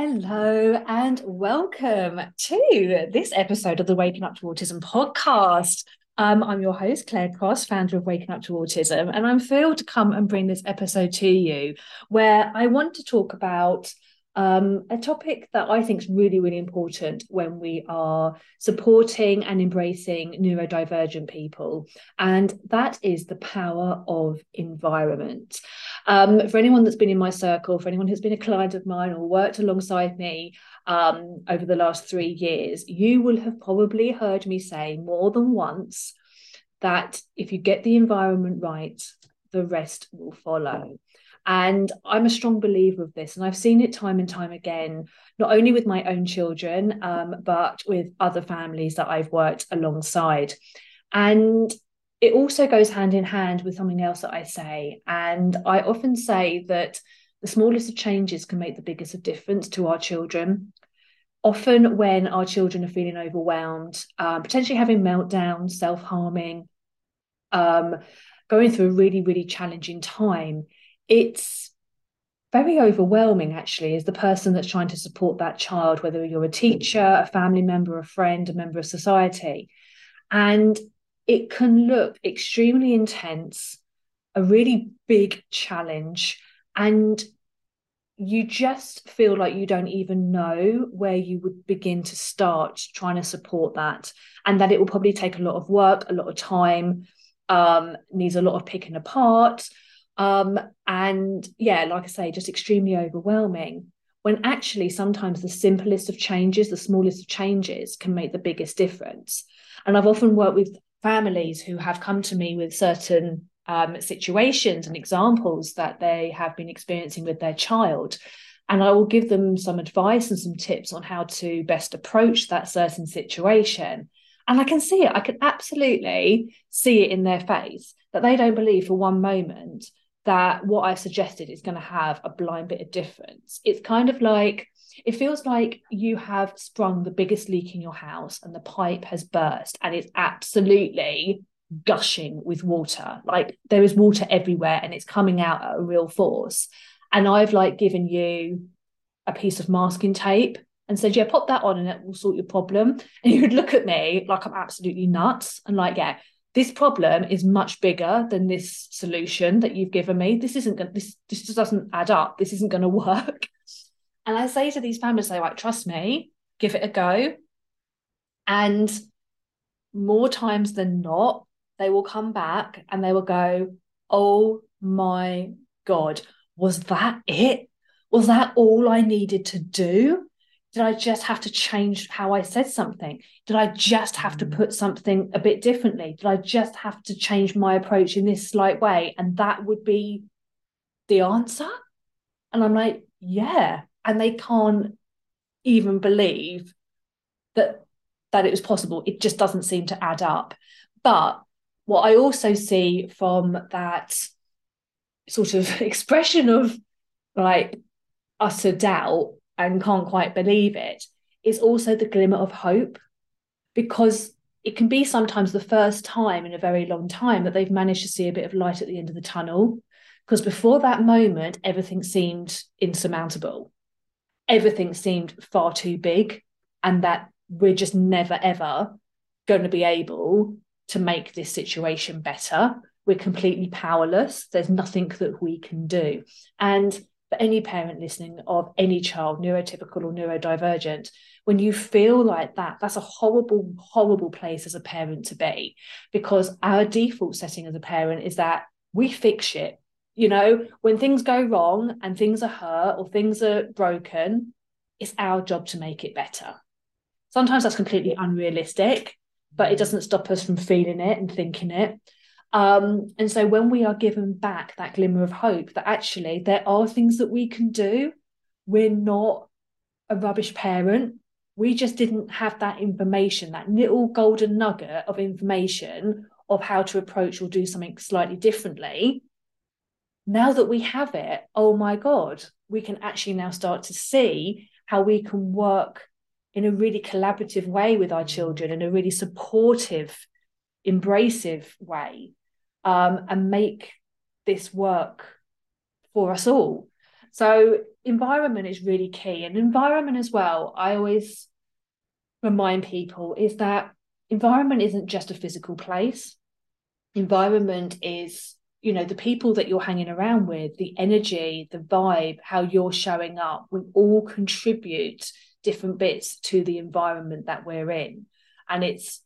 Hello and welcome to this episode of the Waking Up to Autism podcast. Um, I'm your host, Claire Cross, founder of Waking Up to Autism, and I'm thrilled to come and bring this episode to you where I want to talk about um, a topic that I think is really, really important when we are supporting and embracing neurodivergent people, and that is the power of environment. Um, for anyone that's been in my circle, for anyone who's been a client of mine or worked alongside me um, over the last three years, you will have probably heard me say more than once that if you get the environment right, the rest will follow. And I'm a strong believer of this. And I've seen it time and time again, not only with my own children, um, but with other families that I've worked alongside. And it also goes hand in hand with something else that I say. And I often say that the smallest of changes can make the biggest of difference to our children. Often, when our children are feeling overwhelmed, um, potentially having meltdowns, self harming, um, going through a really, really challenging time, it's very overwhelming actually as the person that's trying to support that child whether you're a teacher a family member a friend a member of society. And it can look extremely intense a really big challenge and you just feel like you don't even know where you would begin to start trying to support that and that it will probably take a lot of work a lot of time um, needs a lot of picking apart um, and yeah, like I say, just extremely overwhelming. When actually, sometimes the simplest of changes, the smallest of changes can make the biggest difference. And I've often worked with families who have come to me with certain um, situations and examples that they have been experiencing with their child. And I will give them some advice and some tips on how to best approach that certain situation. And I can see it, I can absolutely see it in their face that they don't believe for one moment that what I've suggested is going to have a blind bit of difference. It's kind of like it feels like you have sprung the biggest leak in your house and the pipe has burst and it's absolutely gushing with water. Like there is water everywhere and it's coming out at a real force. And I've like given you a piece of masking tape and said, Yeah, pop that on and it will sort your problem. And you would look at me like I'm absolutely nuts and like, yeah, this problem is much bigger than this solution that you've given me. This isn't going this this just doesn't add up. This isn't going to work. And I say to these families, say, like, trust me, give it a go. And more times than not, they will come back and they will go, Oh my God, was that it? Was that all I needed to do? Did I just have to change how I said something? Did I just have to mm. put something a bit differently? Did I just have to change my approach in this slight way? And that would be the answer. And I'm like, yeah. And they can't even believe that that it was possible. It just doesn't seem to add up. But what I also see from that sort of expression of like utter doubt and can't quite believe it is also the glimmer of hope. Because it can be sometimes the first time in a very long time that they've managed to see a bit of light at the end of the tunnel. Because before that moment everything seemed insurmountable. Everything seemed far too big and that we're just never ever going to be able to make this situation better. We're completely powerless. There's nothing that we can do. And for any parent listening of any child, neurotypical or neurodivergent, when you feel like that, that's a horrible, horrible place as a parent to be because our default setting as a parent is that we fix shit. You know, when things go wrong and things are hurt or things are broken, it's our job to make it better. Sometimes that's completely unrealistic, but it mm. doesn't stop us from feeling it and thinking it. Um, and so when we are given back that glimmer of hope that actually there are things that we can do, we're not a rubbish parent. We just didn't have that information, that little golden nugget of information of how to approach or do something slightly differently. Now that we have it, oh my God, we can actually now start to see how we can work in a really collaborative way with our children, in a really supportive, embracive way um, and make this work for us all. So, environment is really key. And environment as well, I always remind people is that environment isn't just a physical place. Environment is, you know, the people that you're hanging around with, the energy, the vibe, how you're showing up. We all contribute different bits to the environment that we're in. And it's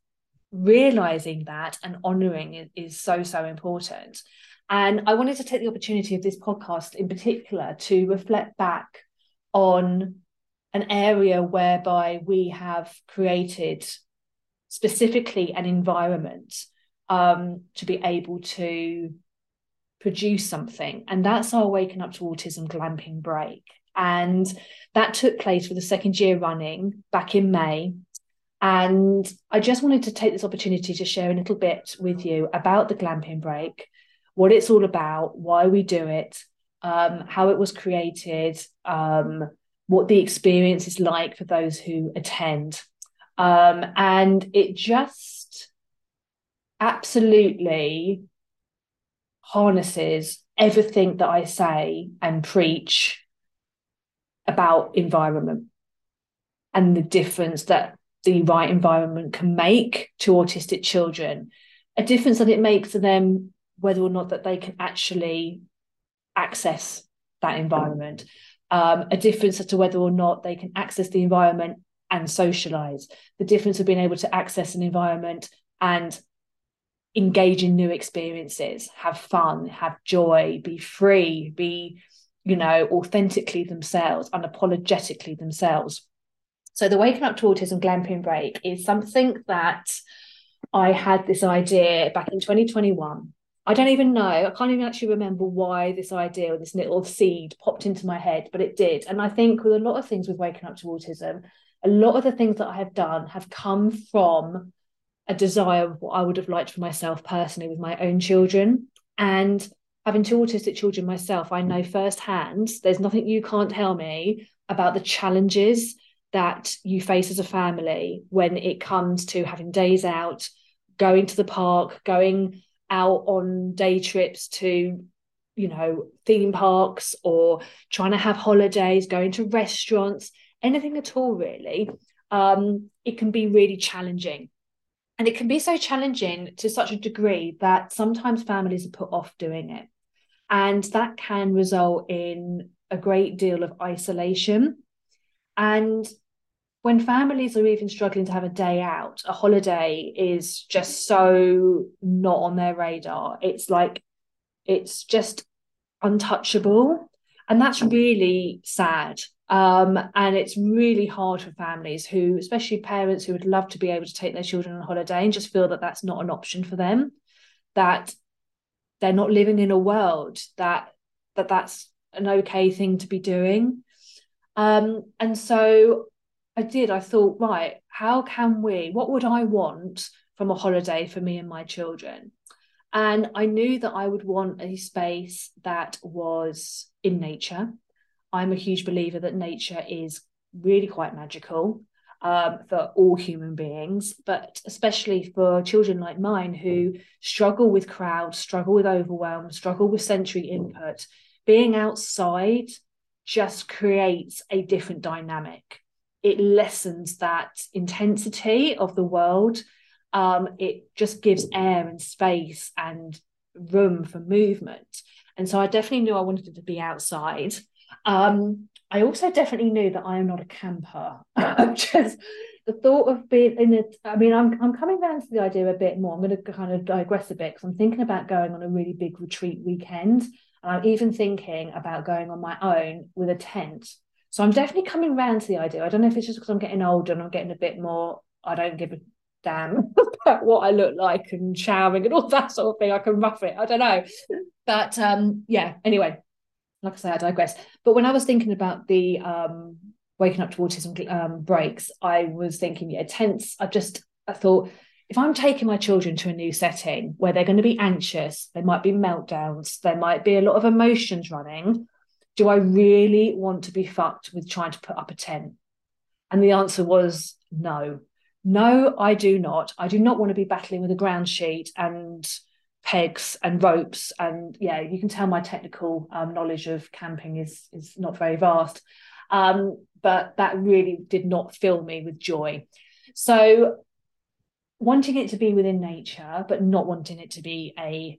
realizing that and honoring it is so, so important. And I wanted to take the opportunity of this podcast in particular to reflect back on an area whereby we have created specifically an environment um, to be able to produce something. And that's our Waking Up to Autism glamping break. And that took place for the second year running back in May. And I just wanted to take this opportunity to share a little bit with you about the glamping break, what it's all about, why we do it, um, how it was created, um, what the experience is like for those who attend. Um, and it just absolutely harnesses everything that I say and preach about environment and the difference that the right environment can make to autistic children a difference that it makes to them whether or not that they can actually access that environment um, a difference as to whether or not they can access the environment and socialize the difference of being able to access an environment and engage in new experiences have fun have joy be free be you know authentically themselves unapologetically themselves so the waking up to autism glamping break is something that i had this idea back in 2021 I don't even know. I can't even actually remember why this idea or this little seed popped into my head, but it did. And I think with a lot of things with waking up to autism, a lot of the things that I have done have come from a desire of what I would have liked for myself personally with my own children. And having two autistic children myself, I know firsthand there's nothing you can't tell me about the challenges that you face as a family when it comes to having days out, going to the park, going out on day trips to you know theme parks or trying to have holidays going to restaurants anything at all really um, it can be really challenging. And it can be so challenging to such a degree that sometimes families are put off doing it. And that can result in a great deal of isolation. And when families are even struggling to have a day out, a holiday is just so not on their radar. It's like, it's just untouchable. And that's really sad. Um, and it's really hard for families who, especially parents who would love to be able to take their children on holiday and just feel that that's not an option for them, that they're not living in a world that that that's an okay thing to be doing. Um, and so I did. I thought, right, how can we, what would I want from a holiday for me and my children? And I knew that I would want a space that was in nature. I'm a huge believer that nature is really quite magical um, for all human beings, but especially for children like mine who struggle with crowds, struggle with overwhelm, struggle with sensory input. Being outside just creates a different dynamic it lessens that intensity of the world. Um, it just gives air and space and room for movement. And so I definitely knew I wanted to be outside. Um, I also definitely knew that I am not a camper. just the thought of being in it. I mean, I'm I'm coming down to the idea a bit more. I'm going to kind of digress a bit because I'm thinking about going on a really big retreat weekend. And I'm even thinking about going on my own with a tent so I'm definitely coming around to the idea. I don't know if it's just because I'm getting older and I'm getting a bit more, I don't give a damn about what I look like and showering and all that sort of thing. I can rough it. I don't know. But um, yeah, anyway, like I say, I digress. But when I was thinking about the um, waking up to autism um, breaks, I was thinking, yeah, tense. I just, I thought, if I'm taking my children to a new setting where they're going to be anxious, there might be meltdowns, there might be a lot of emotions running, do I really want to be fucked with trying to put up a tent? And the answer was no. No, I do not. I do not want to be battling with a ground sheet and pegs and ropes and yeah you can tell my technical um, knowledge of camping is is not very vast um, but that really did not fill me with joy so wanting it to be within nature but not wanting it to be a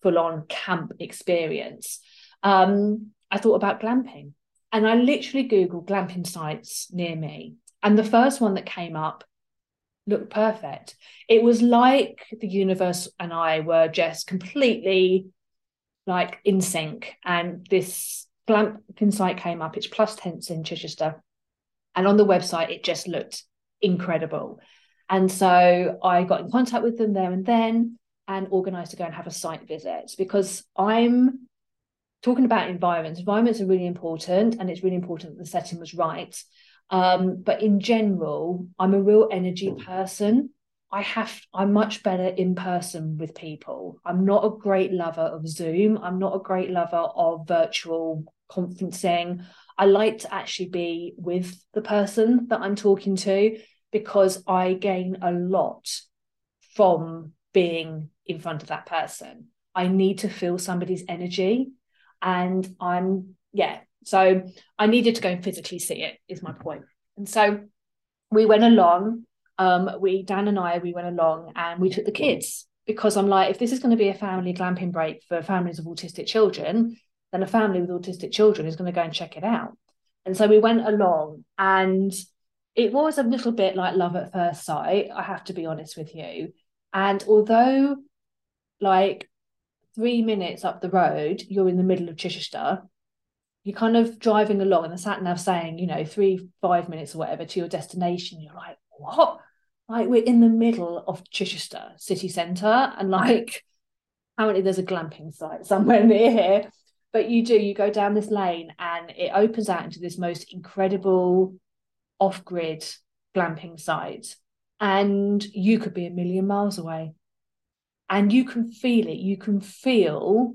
full-on camp experience um, i thought about glamping and i literally googled glamping sites near me and the first one that came up looked perfect. It was like the universe and I were just completely like in sync. And this glamping site came up. It's plus tents in Chichester. And on the website, it just looked incredible. And so I got in contact with them there and then and organized to go and have a site visit because I'm talking about environments. Environments are really important, and it's really important that the setting was right. Um, but in general, I'm a real energy person. I have I'm much better in person with people. I'm not a great lover of Zoom. I'm not a great lover of virtual conferencing. I like to actually be with the person that I'm talking to because I gain a lot from being in front of that person. I need to feel somebody's energy and I'm yeah so I needed to go and physically see it, is my point. And so we went along. Um, we Dan and I we went along and we took the kids because I'm like, if this is going to be a family glamping break for families of autistic children, then a family with autistic children is going to go and check it out. And so we went along and it was a little bit like love at first sight, I have to be honest with you. And although like three minutes up the road, you're in the middle of Chichester, you're kind of driving along and the sat nav saying, you know, three, five minutes or whatever to your destination. You're like, what? Like we're in the middle of Chichester city centre and like apparently there's a glamping site somewhere near here. But you do, you go down this lane and it opens out into this most incredible off-grid glamping site. And you could be a million miles away. And you can feel it. You can feel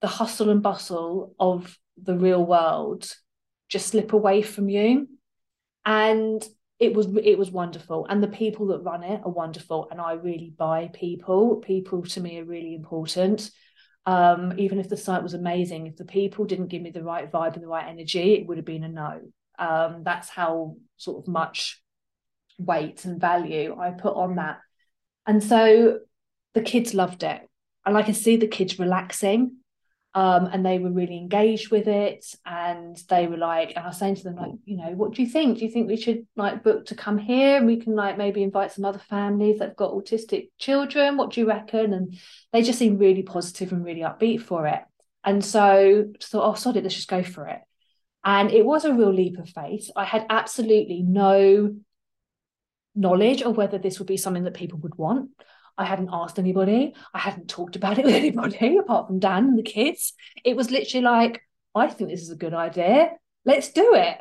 the hustle and bustle of the real world just slip away from you. And it was it was wonderful. And the people that run it are wonderful. And i really buy people. People to me are really important. Um, even if the site was amazing if the people didn't give me the right vibe and the right energy it would have been a no. Um, that's how sort of much weight and value i put on that. And so the kids loved it. And I could see the kids relaxing um, and they were really engaged with it. And they were like and i was saying to them like you know what do you think? Do you think we should like book to come here? And we can like maybe invite some other families that've got autistic children. What do you reckon? And they just seemed really positive and really upbeat for it. And so I thought oh sorry let's just go for it. And it was a real leap of faith. I had absolutely no knowledge of whether this would be something that people would want I hadn't asked anybody. I hadn't talked about it with anybody apart from Dan and the kids. It was literally like, I think this is a good idea. Let's do it.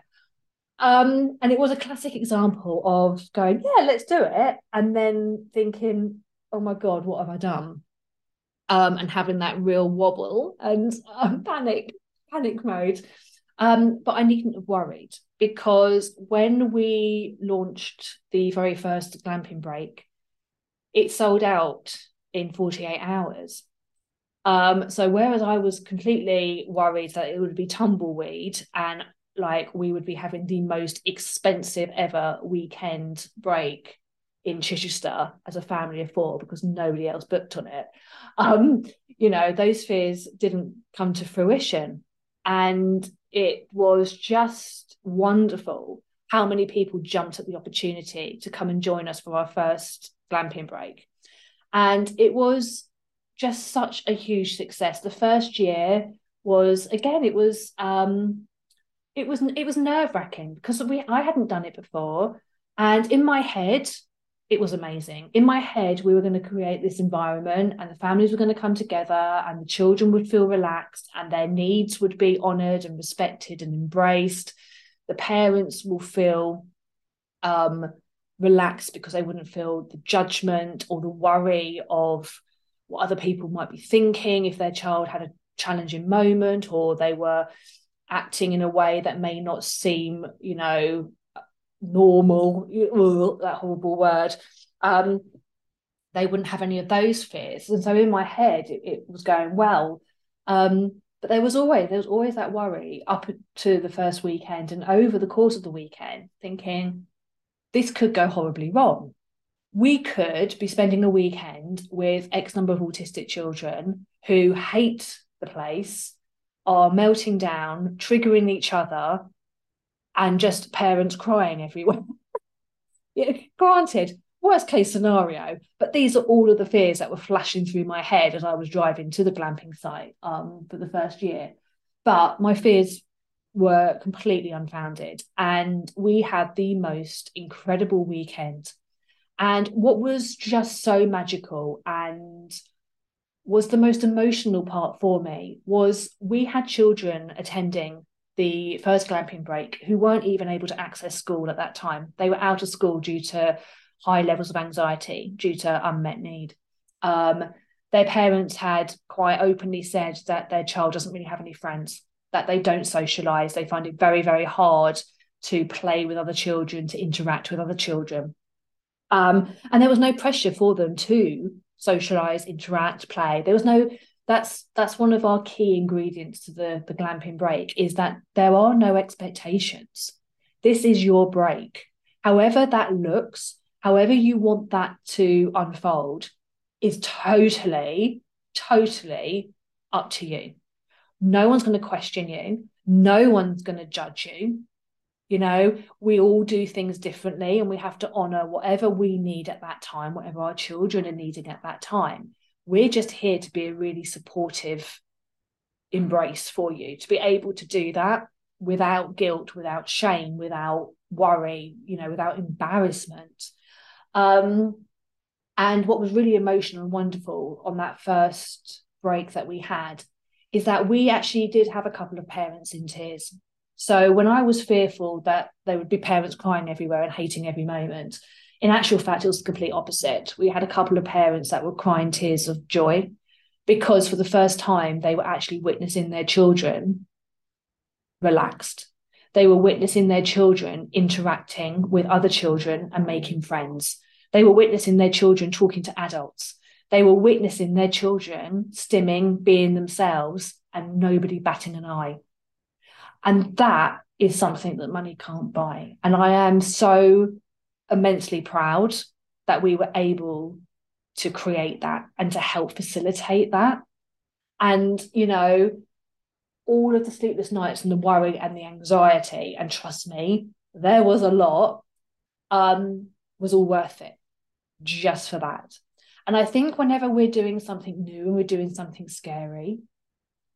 Um, and it was a classic example of going, yeah, let's do it. And then thinking, oh my God, what have I done? Um, and having that real wobble and um, panic, panic mode. Um, but I needn't have worried because when we launched the very first glamping break, it sold out in 48 hours. Um, so whereas I was completely worried that it would be tumbleweed and like we would be having the most expensive ever weekend break in Chichester as a family of four because nobody else booked on it. Um, you know, those fears didn't come to fruition. And it was just wonderful how many people jumped at the opportunity to come and join us for our first glamping break. And it was just such a huge success. The first year was again, it was um it was it was nerve-wracking because we I hadn't done it before. And in my head, it was amazing. In my head, we were going to create this environment and the families were going to come together and the children would feel relaxed and their needs would be honored and respected and embraced. The parents will feel um, relaxed because they wouldn't feel the judgment or the worry of what other people might be thinking if their child had a challenging moment or they were acting in a way that may not seem you know normal that horrible word um, they wouldn't have any of those fears. And so in my head, it, it was going well. Um, but there was always there was always that worry up to the first weekend and over the course of the weekend, thinking this could go horribly wrong. We could be spending a weekend with X number of autistic children who hate the place, are melting down, triggering each other, and just parents crying everywhere. yeah, granted, worst case scenario. But these are all of the fears that were flashing through my head as I was driving to the glamping site um, for the first year. But my fears were completely unfounded. And we had the most incredible weekend. And what was just so magical and was the most emotional part for me was we had children attending the first glamping break who weren't even able to access school at that time. They were out of school due to high levels of anxiety due to unmet need. Um, their parents had quite openly said that their child doesn't really have any friends, that they don't socialize. They find it very, very hard to play with other children, to interact with other children. Um, and there was no pressure for them to socialize, interact, play. There was no that's that's one of our key ingredients to the the glamping break is that there are no expectations. This is your break. However that looks, however you want that to unfold is totally, totally up to you. No one's going to question you. No one's going to judge you. You know, we all do things differently and we have to honor whatever we need at that time, whatever our children are needing at that time. We're just here to be a really supportive embrace for you, to be able to do that without guilt, without shame, without worry, you know, without embarrassment. Um, and what was really emotional and wonderful on that first break that we had is that we actually did have a couple of parents in tears. So when I was fearful that there would be parents crying everywhere and hating every moment, in actual fact, it was the complete opposite. We had a couple of parents that were crying tears of joy because for the first time they were actually witnessing their children relaxed. They were witnessing their children interacting with other children and making friends. They were witnessing their children talking to adults. They were witnessing their children stimming, being themselves, and nobody batting an eye. And that is something that money can't buy. And I am so immensely proud that we were able to create that and to help facilitate that. And, you know, all of the sleepless nights and the worry and the anxiety, and trust me, there was a lot, um, was all worth it just for that. And I think whenever we're doing something new and we're doing something scary,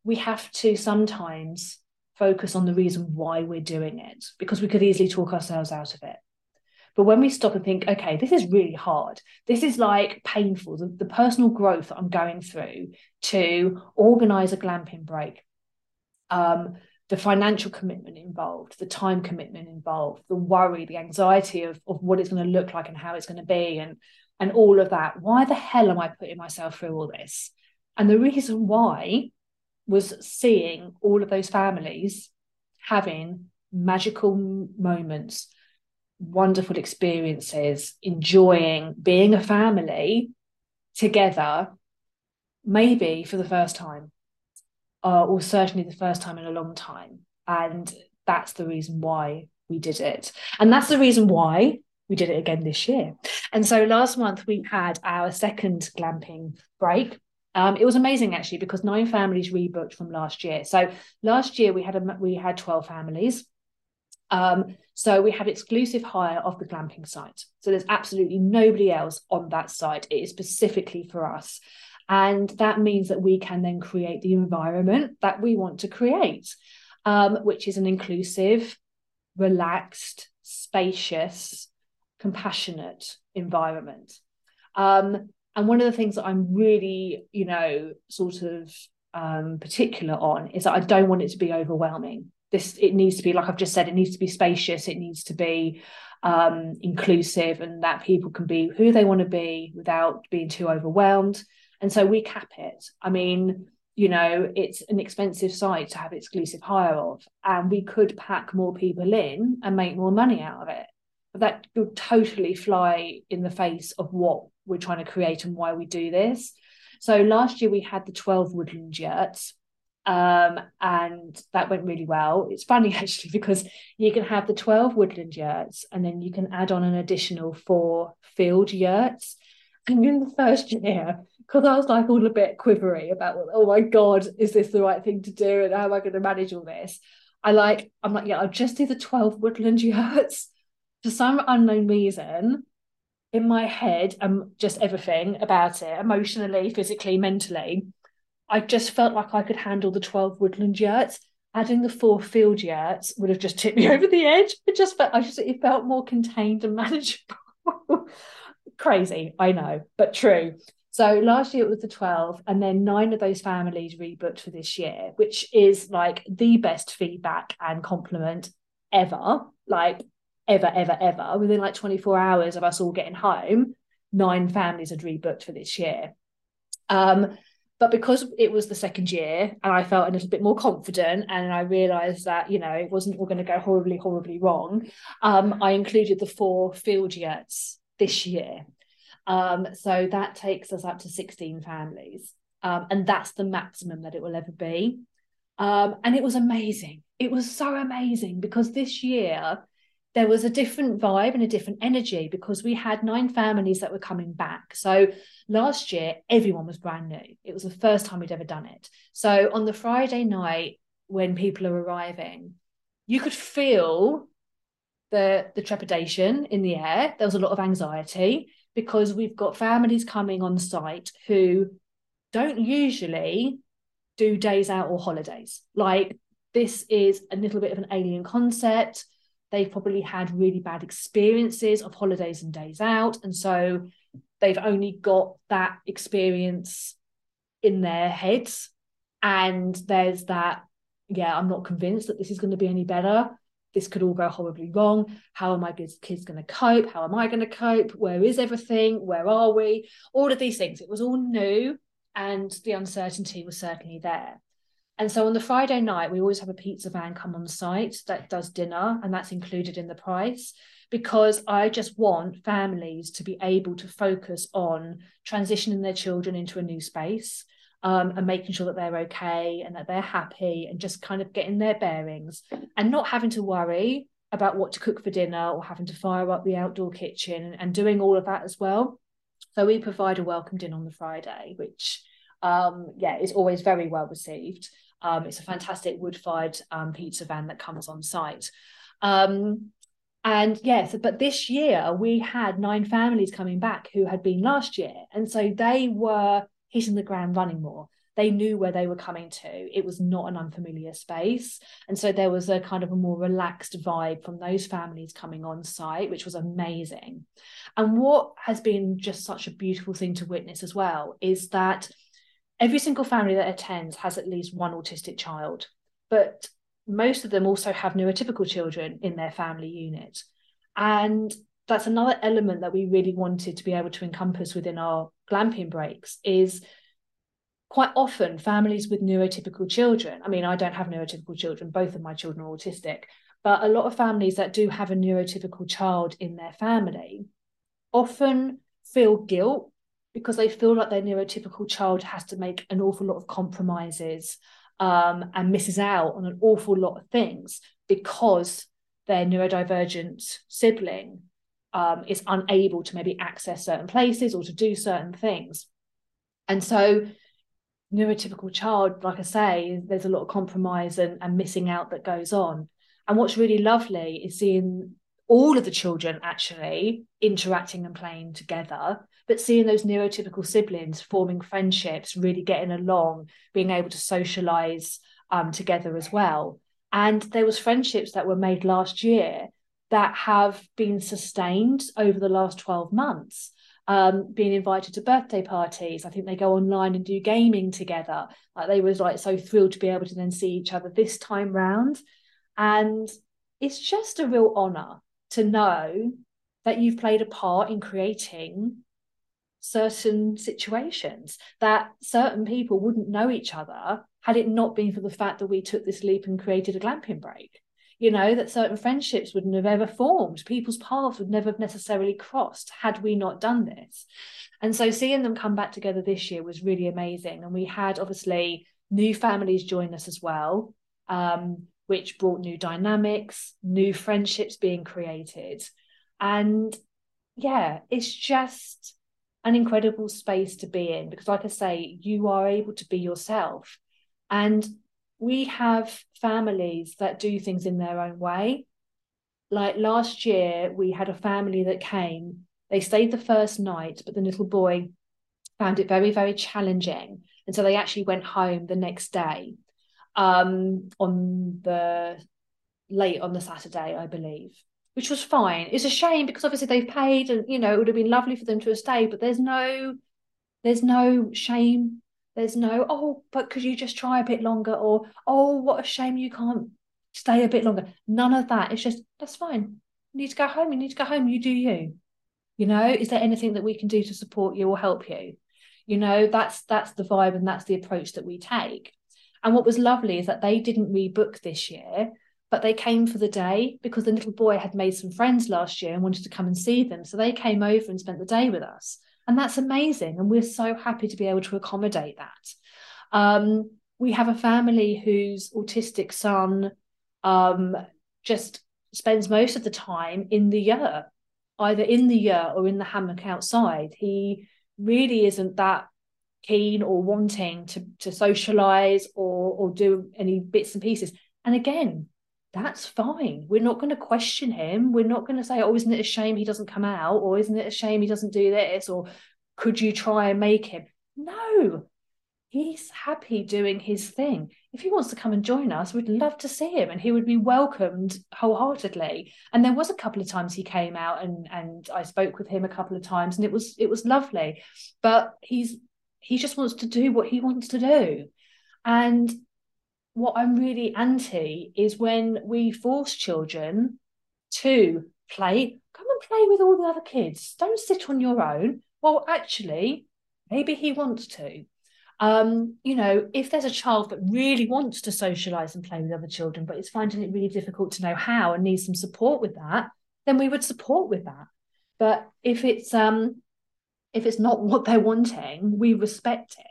we have to sometimes focus on the reason why we're doing it because we could easily talk ourselves out of it. But when we stop and think, okay, this is really hard, this is like painful, the, the personal growth that I'm going through to organize a glamping break, um, the financial commitment involved, the time commitment involved, the worry, the anxiety of, of what it's going to look like and how it's going to be, and and all of that. Why the hell am I putting myself through all this? And the reason why was seeing all of those families having magical moments, wonderful experiences, enjoying being a family together, maybe for the first time, uh, or certainly the first time in a long time. And that's the reason why we did it. And that's the reason why we did it again this year. And so last month we had our second glamping break. Um, it was amazing actually because nine families rebooked from last year. So last year we had a we had 12 families. Um, so we have exclusive hire of the glamping site. So there's absolutely nobody else on that site. It is specifically for us. And that means that we can then create the environment that we want to create, um, which is an inclusive, relaxed, spacious, compassionate environment. Um, and one of the things that I'm really, you know, sort of um, particular on is that I don't want it to be overwhelming. This it needs to be, like I've just said, it needs to be spacious. It needs to be um, inclusive, and that people can be who they want to be without being too overwhelmed. And so we cap it. I mean, you know, it's an expensive site to have exclusive hire of, and we could pack more people in and make more money out of it. That would totally fly in the face of what we're trying to create and why we do this. So last year we had the 12 woodland yurts um, and that went really well. It's funny actually because you can have the 12 woodland yurts and then you can add on an additional four field yurts. And in the first year, because I was like all a bit quivery about, oh my God, is this the right thing to do? And how am I going to manage all this? I like, I'm like, yeah, I'll just do the 12 woodland yurts. For some unknown reason, in my head, and um, just everything about it, emotionally, physically, mentally, I just felt like I could handle the 12 woodland yurts. Adding the four field yurts would have just tipped me over the edge. It just felt I just it felt more contained and manageable. Crazy, I know, but true. So last year it was the 12, and then nine of those families rebooked for this year, which is like the best feedback and compliment ever. Like ever, ever, ever. Within like 24 hours of us all getting home, nine families had rebooked for this year. Um, but because it was the second year and I felt a little bit more confident and I realized that, you know, it wasn't all going to go horribly, horribly wrong, um, I included the four field yurts this year. Um, so that takes us up to 16 families. Um, and that's the maximum that it will ever be. Um, and it was amazing. It was so amazing because this year there was a different vibe and a different energy because we had nine families that were coming back. So last year, everyone was brand new. It was the first time we'd ever done it. So on the Friday night, when people are arriving, you could feel the, the trepidation in the air. There was a lot of anxiety because we've got families coming on site who don't usually do days out or holidays. Like this is a little bit of an alien concept they've probably had really bad experiences of holidays and days out. And so they've only got that experience in their heads. And there's that, yeah, I'm not convinced that this is going to be any better. This could all go horribly wrong. How are my kids going to cope? How am I going to cope? Where is everything? Where are we? All of these things. It was all new and the uncertainty was certainly there. And so on the Friday night, we always have a pizza van come on site that does dinner, and that's included in the price because I just want families to be able to focus on transitioning their children into a new space um, and making sure that they're okay and that they're happy and just kind of getting their bearings and not having to worry about what to cook for dinner or having to fire up the outdoor kitchen and doing all of that as well. So we provide a welcome dinner on the Friday, which um, yeah, is always very well received. Um, it's a fantastic wood-fired um, pizza van that comes on site. Um, and yes, but this year we had nine families coming back who had been last year. And so they were hitting the ground running more. They knew where they were coming to. It was not an unfamiliar space. And so there was a kind of a more relaxed vibe from those families coming on site, which was amazing. And what has been just such a beautiful thing to witness as well is that every single family that attends has at least one autistic child, but most of them also have neurotypical children in their family unit. And that's another element that we really wanted to be able to encompass within our glamping breaks is quite often families with neurotypical children. I mean, I don't have neurotypical children, both of my children are autistic, but a lot of families that do have a neurotypical child in their family often feel guilt because they feel like their neurotypical child has to make an awful lot of compromises um, and misses out on an awful lot of things because their neurodivergent sibling um, is unable to maybe access certain places or to do certain things. And so, neurotypical child, like I say, there's a lot of compromise and, and missing out that goes on. And what's really lovely is seeing all of the children actually interacting and playing together but seeing those neurotypical siblings forming friendships really getting along being able to socialize um, together as well and there was friendships that were made last year that have been sustained over the last 12 months um, being invited to birthday parties. I think they go online and do gaming together. Like they was like so thrilled to be able to then see each other this time round. And it's just a real honor to know that you've played a part in creating certain situations that certain people wouldn't know each other had it not been for the fact that we took this leap and created a glamping break you know, that certain friendships wouldn't have ever formed. People's paths would never have necessarily crossed had we not done this. And so seeing them come back together this year was really amazing. And we had obviously new families join us as well, um, which brought new dynamics, new friendships being created. And yeah, it's just an incredible space to be in because, like I say, you are able to be yourself. And we have families that do things in their own way. Like last year, we had a family that came, they stayed the first night, but the little boy found it very, very challenging. And so they actually went home the next day um, on the late on the Saturday, I believe which was fine. It's a shame because obviously they've paid and you know it would have been lovely for them to have stayed, but there's no there's no shame. There's no, oh, but could you just try a bit longer? Or, oh, what a shame you can't stay a bit longer. None of that. It's just, that's fine. You need to go home. You need to go home. You do you. You know, is there anything that we can do to support you or help you? You know, that's that's the vibe and that's the approach that we take. And what was lovely is that they didn't rebook this year but they came for the day because the little boy had made some friends last year and wanted to come and see them. So they came over and spent the day with us. And that's amazing. And we're so happy to be able to accommodate that. Um, we have a family whose autistic son um, just spends most of the time in the yurt, either in the yurt or in the hammock outside. He really isn't that keen or wanting to to socialize or or do any bits and pieces and again that's fine. We're not going to question him. We're not going to say, oh, isn't it a shame he doesn't come out? Or isn't it a shame he doesn't do this? Or could you try and make him? No, he's happy doing his thing. If he wants to come and join us, we'd love to see him and he would be welcomed wholeheartedly. And there was a couple of times he came out and and I spoke with him a couple of times and it was it was lovely. But he's he just wants to do what he wants to do. And what I'm really anti is when we force children to play, come and play with all the other kids. Don't sit on your own. Well, actually, maybe he wants to. Um, you know, if there's a child that really wants to socialize and play with other children, but is finding it really difficult to know how and needs some support with that, then we would support with that. But if it's um if it's not what they're wanting, we respect it.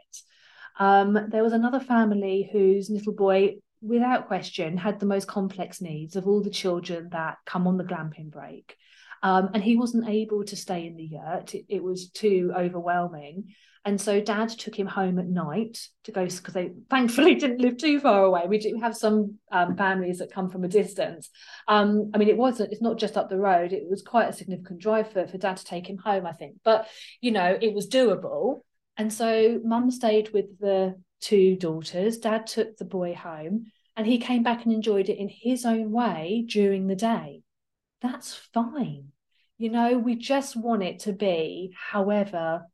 Um, there was another family whose little boy, without question, had the most complex needs of all the children that come on the glamping break. Um, and he wasn't able to stay in the yurt. It, it, was too overwhelming. And so dad took him home at night to go because they thankfully didn't live too far away. We do have some um, families that come from a distance. Um, I mean, it wasn't, it's not just up the road. It was quite a significant drive for, for dad to take him home, I think. But, you know, it was doable. And so mum stayed with the two daughters. Dad took the boy home and he came back and enjoyed it in his own way during the day. That's fine. You know, we just want it to be however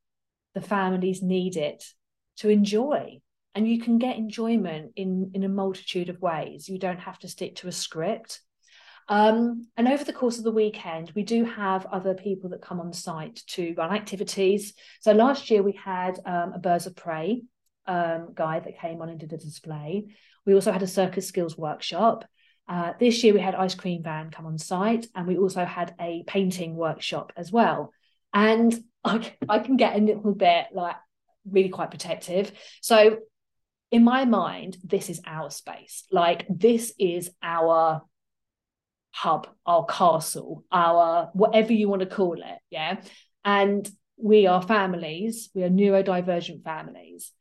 the families need it to enjoy. And you can get enjoyment in, in a multitude of ways. You don't have to stick to a script. Um, and over the course of the weekend, we do have other people that come on site to run activities. So last year we had um, a birds of prey um, guy that came on and did a display. We also had a circus skills workshop. Uh, this year we had ice cream van come on site, and we also had a painting workshop as well. And I, I can get a little bit like really quite protective. So in my mind, this is our space. Like this is our hub, our castle, our whatever you want to call it. Yeah. And we are families, we are neurodivergent families.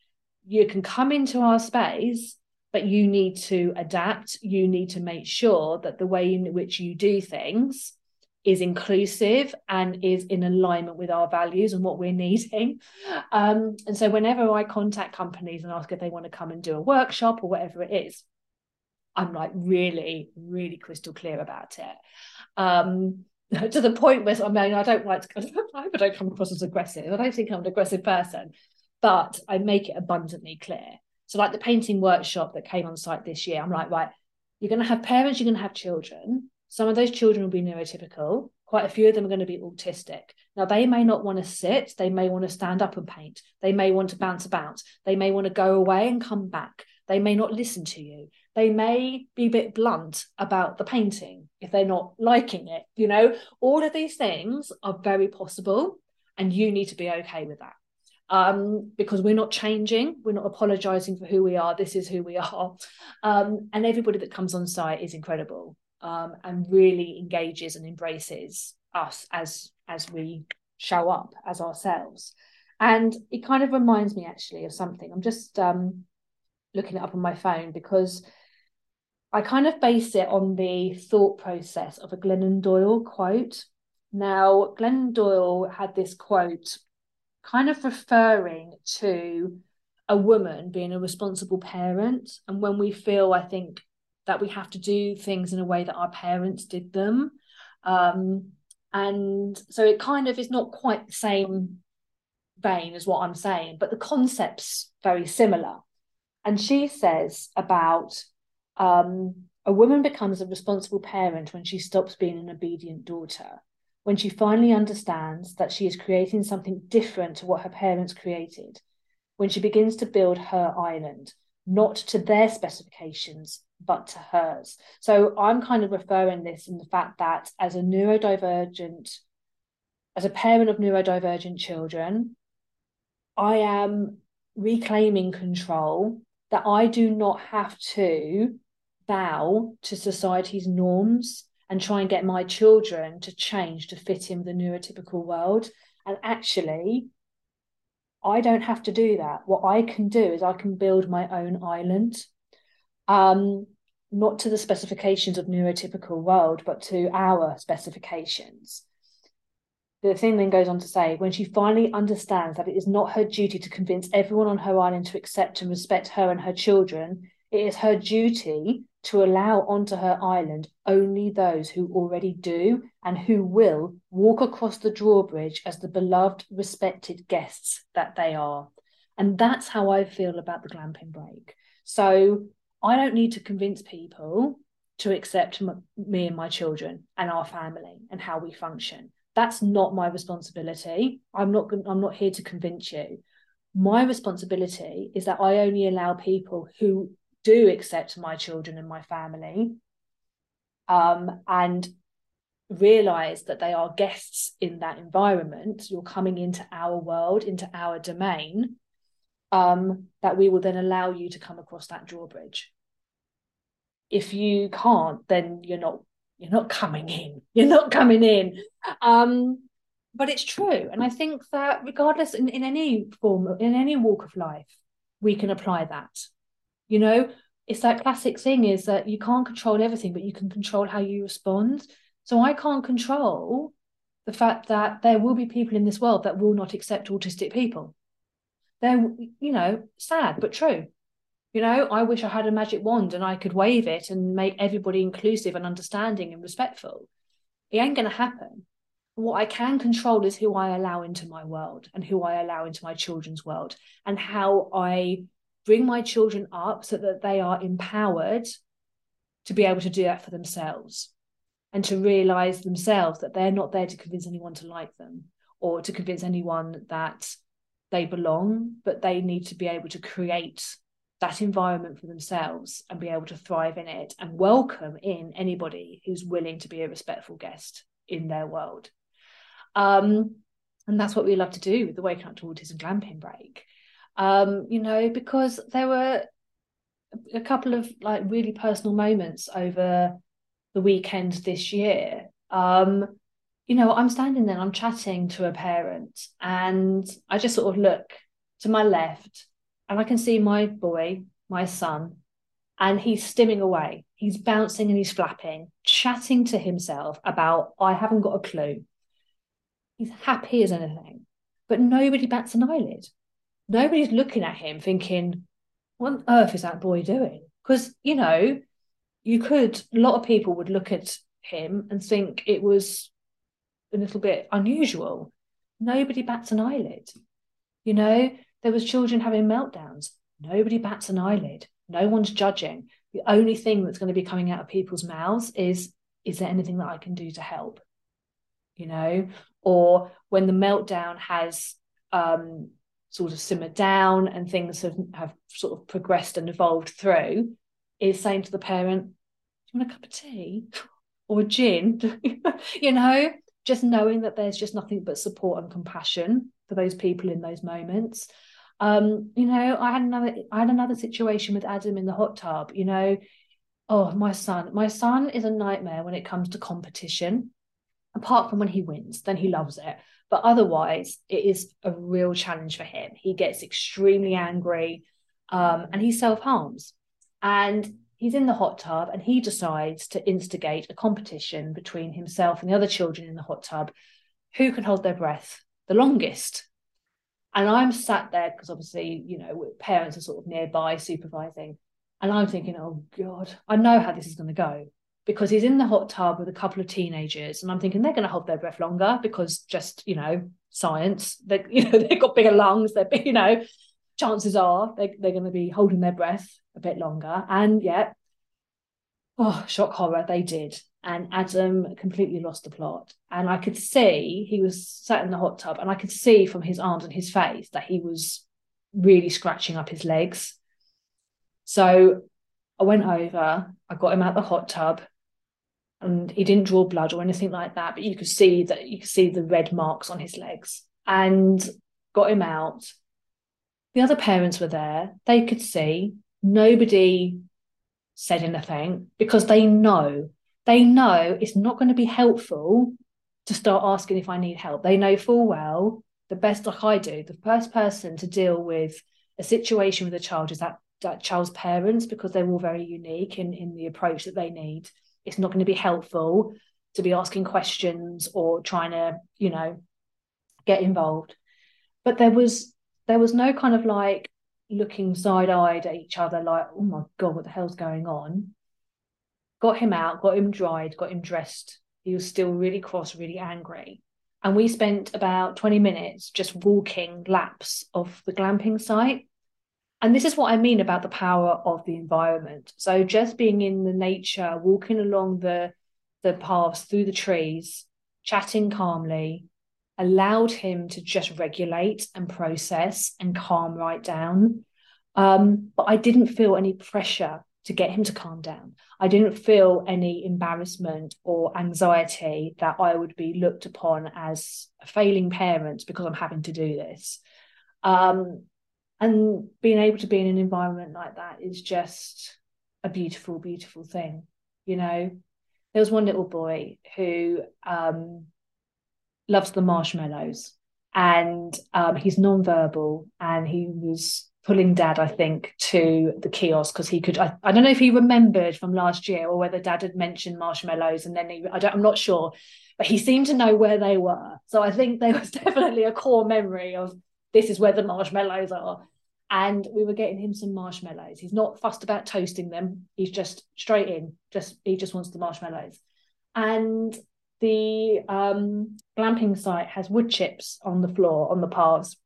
You can come into our space, but you need to adapt. You need to make sure that the way in which you do things is inclusive and is in alignment with our values and what we're needing. Um, and so, whenever I contact companies and ask if they want to come and do a workshop or whatever it is, I'm like really, really crystal clear about it. Um, to the point where I mean, I don't like to, I hope I don't come across as aggressive. I don't think I'm an aggressive person, but I make it abundantly clear. So, like the painting workshop that came on site this year, I'm like, right, you're going to have parents, you're going to have children. Some of those children will be neurotypical. Quite a few of them are going to be autistic. Now, they may not want to sit. They may want to stand up and paint. They may want to bounce about. They may want to go away and come back. They may not listen to you they may be a bit blunt about the painting if they're not liking it. You know, all of these things are very possible, and you need to be okay with that. Um, because we're not changing, we're not apologizing for who we are. This is who we are. Um, and everybody that comes on site is incredible um, and really engages and embraces us as as we show up as ourselves. And it kind of reminds me actually of something. I'm just um, looking it up on my phone because I kind of base it on the thought process of a Glennon Doyle quote. Now, Glennon Doyle had this quote kind of referring to a woman being a responsible parent. And when we feel, I think, that we have to do things in a way that our parents did them. Um, and so it kind of is not quite the same vein as what I'm saying, but the concept's very similar. And she says about um, a woman becomes a responsible parent when she stops being an obedient daughter, when she finally understands that she is creating something different to what her parents created, when she begins to build her island, not to their specifications, but to hers. So I'm kind of referring this in the fact that as a neurodivergent, as a parent of neurodivergent children, I am reclaiming control that I do not have to bow to society's norms and try and get my children to change to fit in the neurotypical world. And actually, I don't have to do that. What I can do is I can build my own island, um, not to the specifications of neurotypical world, but to our specifications the thing then goes on to say when she finally understands that it is not her duty to convince everyone on her island to accept and respect her and her children, it is her duty to allow onto her island only those who already do and who will walk across the drawbridge as the beloved, respected guests that they are. And that's how I feel about the glamping break. So I don't need to convince people to accept m- me and my children and our family and how we function that's not my responsibility i'm not i'm not here to convince you my responsibility is that i only allow people who do accept my children and my family um, and realize that they are guests in that environment you're coming into our world into our domain um, that we will then allow you to come across that drawbridge. If you can't then you're not you're not coming in. You're not coming in. Um but it's true. And i think that regardless in, in any form in any walk of life we can apply that you know it's that classic thing is that you can't control everything but you can control how you respond so i can't control the fact that there will be people in this world that will not accept autistic people they're you know sad but true you know, I wish I had a magic wand and I could wave it and make everybody inclusive and understanding and respectful. It ain't going to happen. What I can control is who I allow into my world and who I allow into my children's world and how I bring my children up so that they are empowered to be able to do that for themselves and to realize themselves that they're not there to convince anyone to like them or to convince anyone that they belong, but they need to be able to create that environment for themselves and be able to thrive in it and welcome in anybody who's willing to be a respectful guest in their world. Um, and that's what we love to do with the Waking Up to Autism Glamping Break. Um, you know, because there were a couple of like really personal moments over the weekend this year. Um, you know, I'm standing there, I'm chatting to a parent, and I just sort of look to my left and I can see my boy, my son, and he's stimming away. He's bouncing and he's flapping, chatting to himself about, I haven't got a clue. He's happy as anything, but nobody bats an eyelid. Nobody's looking at him thinking, what on earth is that boy doing? Because, you know, you could, a lot of people would look at him and think it was a little bit unusual. Nobody bats an eyelid. You know, there was children having meltdowns. Nobody bats an eyelid. No one's judging. The only thing that's going to be coming out of people's mouths is, is there anything that I can do to help? You know, or when the meltdown has um, sort of simmered down and things have, have sort of progressed and evolved through, is saying to the parent, Do you want a cup of tea or gin? you know, just knowing that there's just nothing but support and compassion for those people in those moments. Um, you know, I had another I had another situation with Adam in the hot tub, you know. Oh, my son. My son is a nightmare when it comes to competition. Apart from when he wins, then he loves it. But otherwise, it is a real challenge for him. He gets extremely angry um, and he self harms. And he's in the hot tub and he decides to instigate a competition between himself and the other children in the hot tub who can hold their breath the longest. And I'm sat there because obviously, you know, parents are sort of nearby supervising. And I'm thinking, oh God, I know how this is going to go because he's in the hot tub with a couple of teenagers. And I'm thinking they're going to hold their breath longer because just, you know, science, they you know, they've got bigger lungs, they're, you know, chances are they, they're going to be holding their breath a bit longer. And yet, oh, shock horror, they did. And Adam completely lost the plot. And I could see he was sat in the hot tub, and I could see from his arms and his face that he was really scratching up his legs. So I went over, I got him out the hot tub, and he didn't draw blood or anything like that, but you could see that you could see the red marks on his legs and got him out. The other parents were there, they could see, nobody said anything because they know they know it's not going to be helpful to start asking if I need help. They know full well the best like I do, the first person to deal with a situation with a child is that that child's parents because they're all very unique in in the approach that they need. It's not going to be helpful to be asking questions or trying to, you know, get involved. But there was there was no kind of like looking side eyed at each other, like, oh my God, what the hell's going on? Got him out, got him dried, got him dressed. He was still really cross, really angry. And we spent about 20 minutes just walking laps of the glamping site. And this is what I mean about the power of the environment. So just being in the nature, walking along the the paths through the trees, chatting calmly, allowed him to just regulate and process and calm right down. Um, but I didn't feel any pressure to get him to calm down. I didn't feel any embarrassment or anxiety that I would be looked upon as a failing parent because I'm having to do this. Um, and being able to be in an environment like that is just a beautiful, beautiful thing. You know, there was one little boy who um, loves the marshmallows and um, he's non-verbal and he was pulling dad i think to the kiosk because he could I, I don't know if he remembered from last year or whether dad had mentioned marshmallows and then he, I don't, i'm not sure but he seemed to know where they were so i think there was definitely a core memory of this is where the marshmallows are. And we were getting him some marshmallows. He's not fussed about toasting them. He's just straight in. Just he just wants the marshmallows. And the um, glamping site has wood chips on the floor on the paths.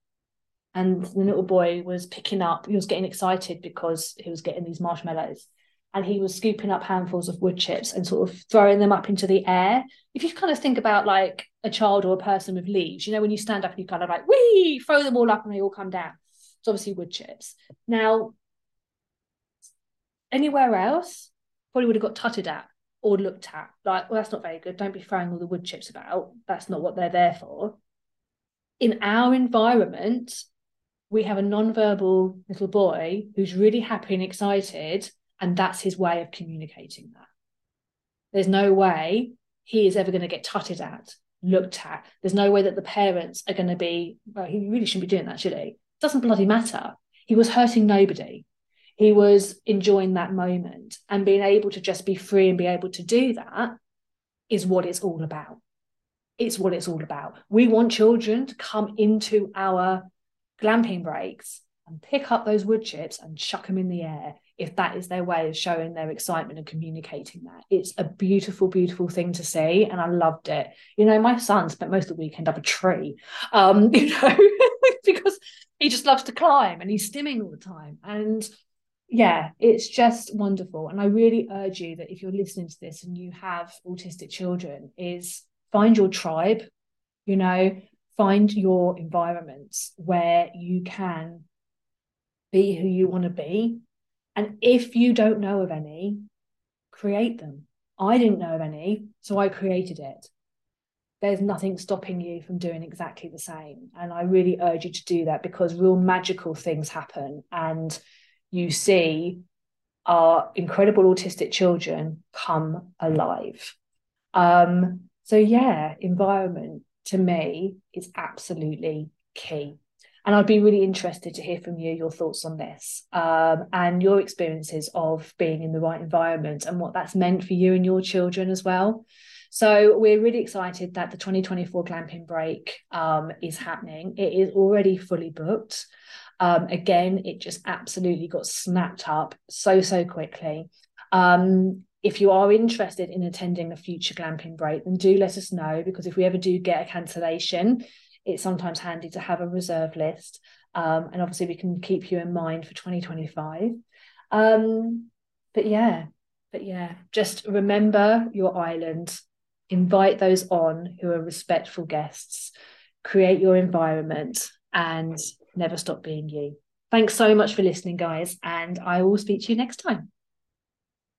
And the little boy was picking up he was getting excited because he was getting these marshmallows. And he was scooping up handfuls of wood chips and sort of throwing them up into the air. If you kind of think about like a child or a person with leaves. You know when you stand up and you kind of like wee throw them all up and they all come down. It's obviously wood chips. Now anywhere else probably would have got tutted at or looked at. Like well that's not very good. Don't be throwing all the wood chips about. That's not what they're there for. In our environment we have a non-verbal little boy who's really happy and excited and that's his way of communicating that. There's no way he is ever going to get tutted at looked at. There's no way that the parents are going to be well he really shouldn't be doing that should he? Doesn't bloody matter. He was hurting nobody. He was enjoying that moment. And being able to just be free and be able to do that is what it's all about. It's what it's all about. We want children to come into our glamping breaks and pick up those wood chips and chuck them in the air if that is their way of showing their excitement and communicating that. It's a beautiful beautiful thing to see and i loved it. You know my son spent most of the weekend up a tree um you know because he just loves to climb and he's stimming all the time. And yeah, it's just wonderful. And I really urge you that if you're listening to this and you have autistic children, is find your tribe, you know, find your environments where you can be who you want to be And if you don't know of any, create them. I didn't know of any, so I created it. There's nothing stopping you from doing exactly the same. And I really urge you to do that because real magical things happen. And you see our incredible autistic children come alive. Um, so, yeah, environment to me is absolutely key. And I'd be really interested to hear from you your thoughts on this um, and your experiences of being in the right environment and what that's meant for you and your children as well. So we're really excited that the 2024 glamping break um, is happening. It is already fully booked. Um, again, it just absolutely got snapped up so, so quickly. Um, if you are interested in attending a future glamping break, then do let us know because if we ever do get a cancellation, it's sometimes handy to have a reserve list. Um, and obviously, we can keep you in mind for 2025. Um, but yeah, but yeah, just remember your island, invite those on who are respectful guests, create your environment, and never stop being you. Thanks so much for listening, guys, and I will speak to you next time.